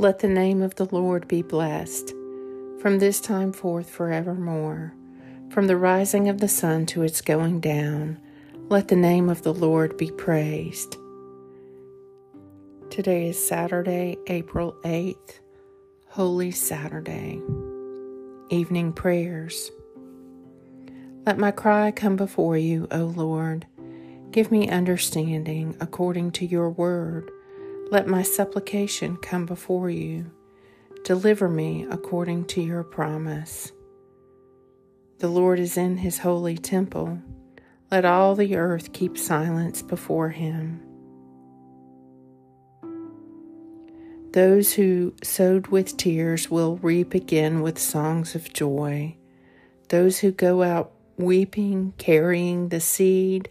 Let the name of the Lord be blessed from this time forth forevermore. From the rising of the sun to its going down, let the name of the Lord be praised. Today is Saturday, April 8th, Holy Saturday. Evening Prayers. Let my cry come before you, O Lord. Give me understanding according to your word. Let my supplication come before you. Deliver me according to your promise. The Lord is in his holy temple. Let all the earth keep silence before him. Those who sowed with tears will reap again with songs of joy. Those who go out weeping, carrying the seed,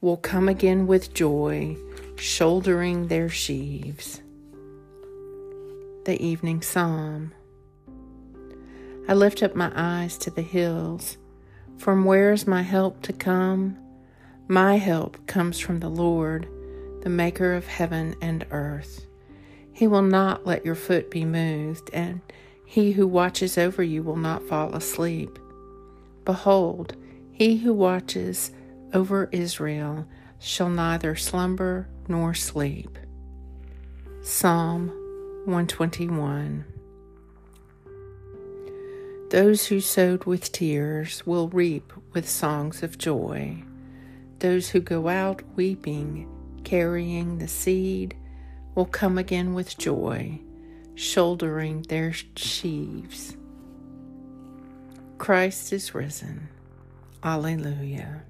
will come again with joy, shouldering their sheaves. The Evening Psalm. I lift up my eyes to the hills. From where is my help to come? My help comes from the Lord, the maker of heaven and earth. He will not let your foot be moved, and he who watches over you will not fall asleep. Behold, he who watches over Israel shall neither slumber nor sleep. Psalm 121 Those who sowed with tears will reap with songs of joy. Those who go out weeping, carrying the seed, will come again with joy, shouldering their sheaves. Christ is risen. Alleluia.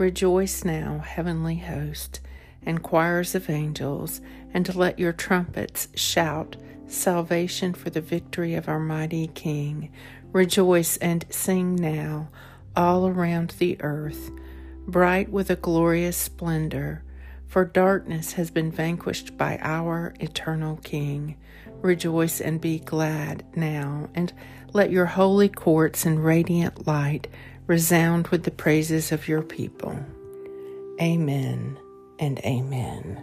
Rejoice now, heavenly host, and choirs of angels, and let your trumpets shout salvation for the victory of our mighty King. Rejoice and sing now all around the earth, bright with a glorious splendor, for darkness has been vanquished by our eternal King. Rejoice and be glad now, and let your holy courts and radiant light resound with the praises of your people. Amen and amen.